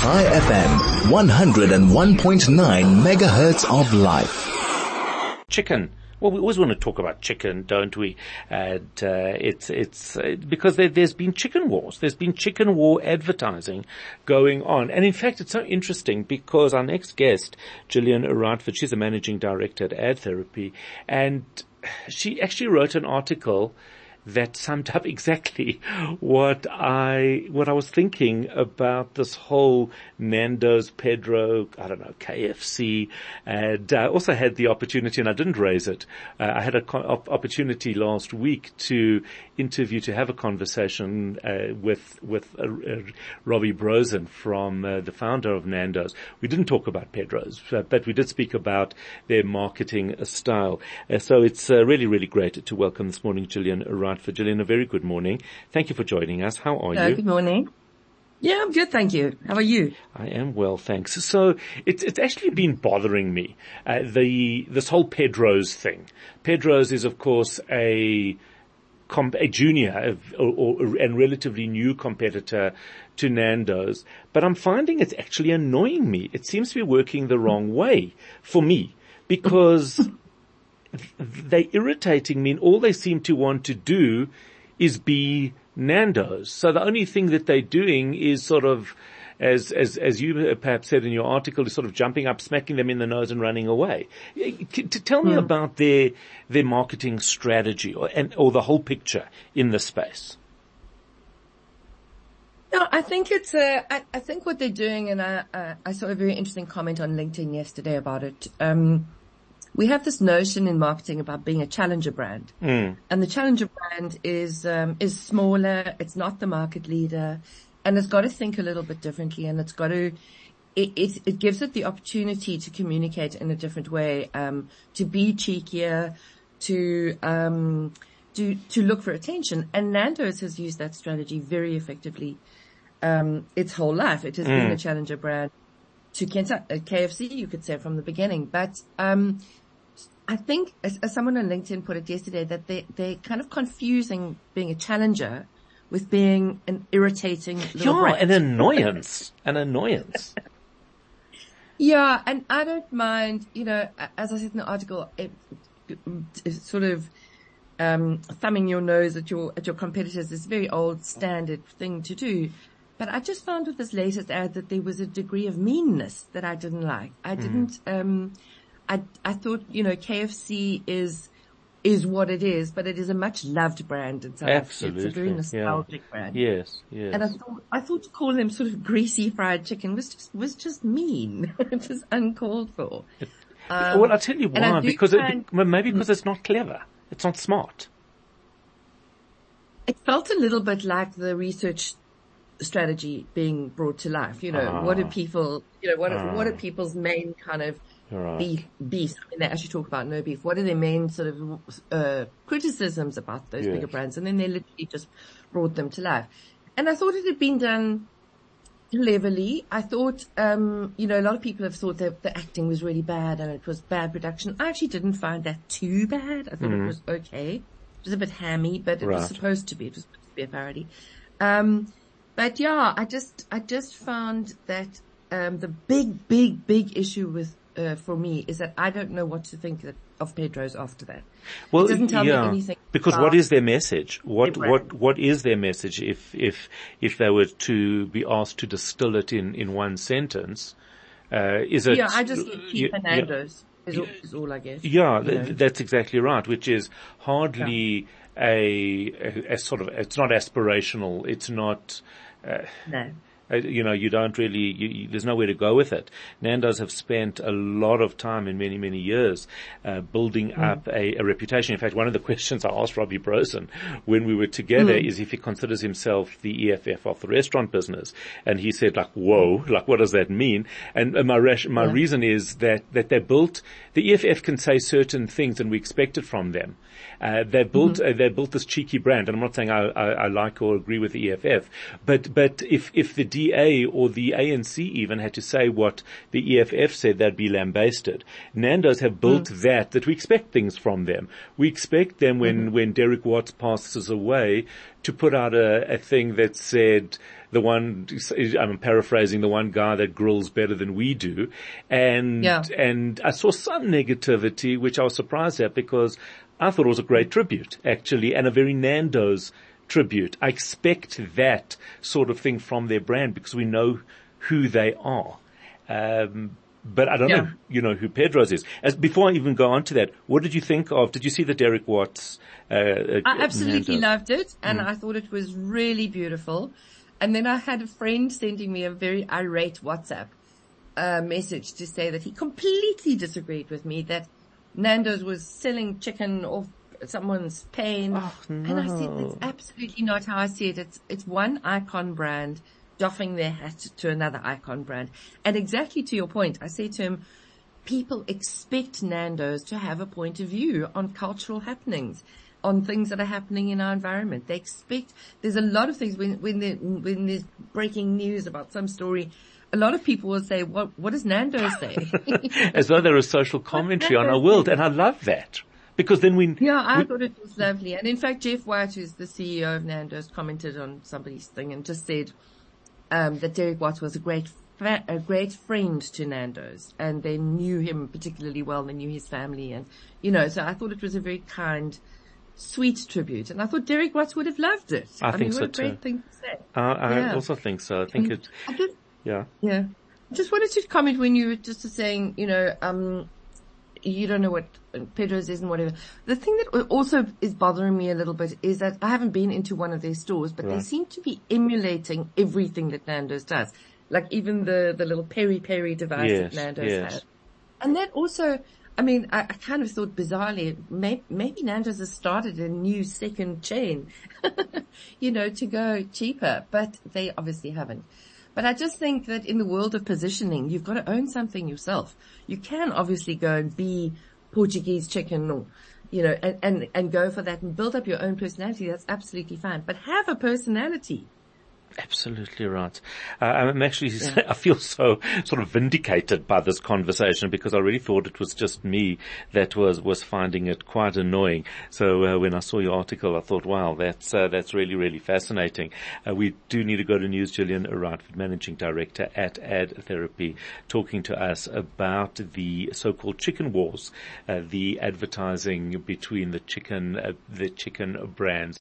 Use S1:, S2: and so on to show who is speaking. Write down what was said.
S1: Chai FM, 101.9 megahertz of life.
S2: Chicken. Well, we always want to talk about chicken, don't we? And uh, it's it's uh, because there, has been chicken wars. There's been chicken war advertising going on, and in fact, it's so interesting because our next guest, Gillian Rightford, she's a managing director at Adtherapy, and she actually wrote an article that summed up exactly what I what I was thinking about this whole Nando's, Pedro, I don't know, KFC, and I uh, also had the opportunity, and I didn't raise it. Uh, I had an opportunity last week to interview, to have a conversation uh, with with uh, uh Robbie Brozin from the founder of Nando's. We didn't talk about Pedro's, but we did speak about their marketing style. so it's really, really great to welcome this morning Gillian Rightford. Gillian, a very good morning. Thank you for joining us. How are you?
S3: Good morning. Yeah, I'm good, thank you. How are you?
S2: I am well, thanks. So it's it's actually been bothering me uh, the this whole Pedro's thing. Pedro's is of course a a junior or, or, and relatively new competitor to Nando's, but I'm finding it's actually annoying me. It seems to be working the wrong way for me because they're irritating me and all they seem to want to do is be Nando's. So the only thing that they're doing is sort of, as, as, as you perhaps said in your article, is sort of jumping up, smacking them in the nose and running away. To tell me mm. about their, their marketing strategy or, and, or the whole picture in the space.
S3: No, I think it's a, I, I think what they're doing, and I, uh, I saw a very interesting comment on LinkedIn yesterday about it. Um, we have this notion in marketing about being a challenger brand, mm. and the challenger brand is um, is smaller. It's not the market leader, and it's got to think a little bit differently, and it's got to. It, it, it gives it the opportunity to communicate in a different way, um, to be cheekier, to um, to to look for attention. And Nando's has used that strategy very effectively um, its whole life. It has mm. been a challenger brand to KFC, you could say from the beginning. But um, I think, as, as, someone on LinkedIn put it yesterday, that they they're kind of confusing being a challenger with being an irritating little
S2: yeah, brat. an annoyance, an annoyance.
S3: Yeah, and I don't mind, you know, as I said in the article, it, sort of um, thumbing your nose at your at your competitors is a very old standard thing to do. But I just found with this latest ad that there was a degree of meanness that I didn't like. I mm. didn't. Um, I I thought you know KFC is is what it is, but it is a much loved brand in South
S2: Absolutely.
S3: It's a very nostalgic yeah. brand.
S2: Yes, yes.
S3: And I thought I thought to call them sort of greasy fried chicken was just was just mean. it was uncalled for.
S2: Um, well, I'll tell you why. Because it, maybe because it's not clever. It's not smart.
S3: It felt a little bit like the research strategy being brought to life. You know, what are ah. people, you know, what are, what are ah. people's main kind of right. beef, beef, I mean, they actually talk about no beef. What are their main sort of, uh, criticisms about those yes. bigger brands? And then they literally just brought them to life. And I thought it had been done cleverly. I thought, um, you know, a lot of people have thought that the acting was really bad and it was bad production. I actually didn't find that too bad. I thought mm-hmm. it was okay. It was a bit hammy, but it right. was supposed to be. It was supposed to be a parody. Um, but yeah, I just, I just found that, um, the big, big, big issue with, uh, for me is that I don't know what to think of Pedro's after that.
S2: Well, it doesn't tell yeah, me anything. Because what is their message? What, what, what is their message if, if, if they were to be asked to distill it in, in one sentence? Uh, is it?
S3: Yeah, I just get Keith. Yeah, is, all, is all I guess.
S2: Yeah, th- that's exactly right, which is hardly yeah. a, a, a, sort of, it's not aspirational, it's not,
S3: uh, no.
S2: You know, you don't really, you, there's nowhere to go with it. Nando's have spent a lot of time in many, many years, uh, building mm. up a, a, reputation. In fact, one of the questions I asked Robbie Brozin when we were together mm. is if he considers himself the EFF of the restaurant business. And he said like, whoa, like what does that mean? And my, my yeah. reason is that, that they built, the EFF can say certain things and we expect it from them. Uh, they built mm-hmm. uh, they built this cheeky brand, and I'm not saying I, I, I, like or agree with the EFF, but but if if the DA or the ANC even had to say what the EFF said, they'd be lambasted. Nando's have built mm. that that we expect things from them. We expect them when mm-hmm. when Derek Watts passes away to put out a, a thing that said the one, I'm paraphrasing, the one guy that grills better than we do. And,
S3: Yeah.
S2: and I saw some negativity, which I was surprised at because I thought it was a great tribute, actually, and a very Nando's tribute. I expect that sort of thing from their brand because we know who they are. Um, but I don't
S3: Yeah.
S2: know, you know, who Pedro's is. As before I even go on to that, what did you think of? Did you see the Derek Watts? Uh, uh,
S3: I absolutely loved it and
S2: Mm.
S3: I thought it was really beautiful. And then I had a friend sending me a very irate WhatsApp uh, message to say that he completely disagreed with me that Nando's was selling chicken off someone's pain.
S2: Oh,
S3: And I said,
S2: no.
S3: that's absolutely not how I see it. It's, it's one icon brand doffing their hat to another icon brand. And exactly to your point, I say to him, people expect Nando's to have a point of view on cultural happenings, on things that are happening in our environment. They expect, there's a lot of things when, when, there- when there's breaking news about some story, a lot of people will say, what, what does Nando say?
S2: As though they're social commentary on our world. And I love that. Because then we,
S3: Yeah, I
S2: we-
S3: thought it was lovely. And in fact, Jeff White, who's the CEO of Nando's, commented on somebody's thing and just said um, that Derek Watts was a great fa- a great friend to Nando's, and they knew him particularly well. They knew his family, and you know, so I thought it was a very kind, sweet tribute. And I thought Derek Watts would have loved it.
S2: I
S3: mean,
S2: think
S3: what
S2: so
S3: a great
S2: too.
S3: thing to say.
S2: I, I
S3: Yeah.
S2: also think so. I think it,
S3: I just,
S2: yeah.
S3: yeah. Just wanted to comment when you were just saying, you know, um, you don't know what Pedro's is and whatever. The thing that also is bothering me a little bit is that I haven't been into one of their stores, but they seem to be emulating everything that Nando's does. Like even the, the little peri peri device
S2: Yes,
S3: that Nando's
S2: yes.
S3: has. And that also, I mean, I, I kind of thought bizarrely, may, maybe Nando's has started a new second chain, you know, to go cheaper, but they obviously haven't. But I just think that in the world of positioning, you've got to own something yourself. You can obviously go and be Portuguese chicken or, you know, and, and, and go for that and build up your own personality. That's absolutely fine. But have a personality.
S2: Absolutely right. Uh, I'm actually, I feel so sort of vindicated by this conversation because I really thought it was just me that was, was finding it quite annoying. So uh, when I saw your article, I thought, wow, that's, uh, that's really, really fascinating. Uh, we do need to go to news. Gillian Rightford, Managing Director at Adtherapy, talking to us about the so-called chicken wars, uh, the advertising between the chicken, uh, the chicken brands.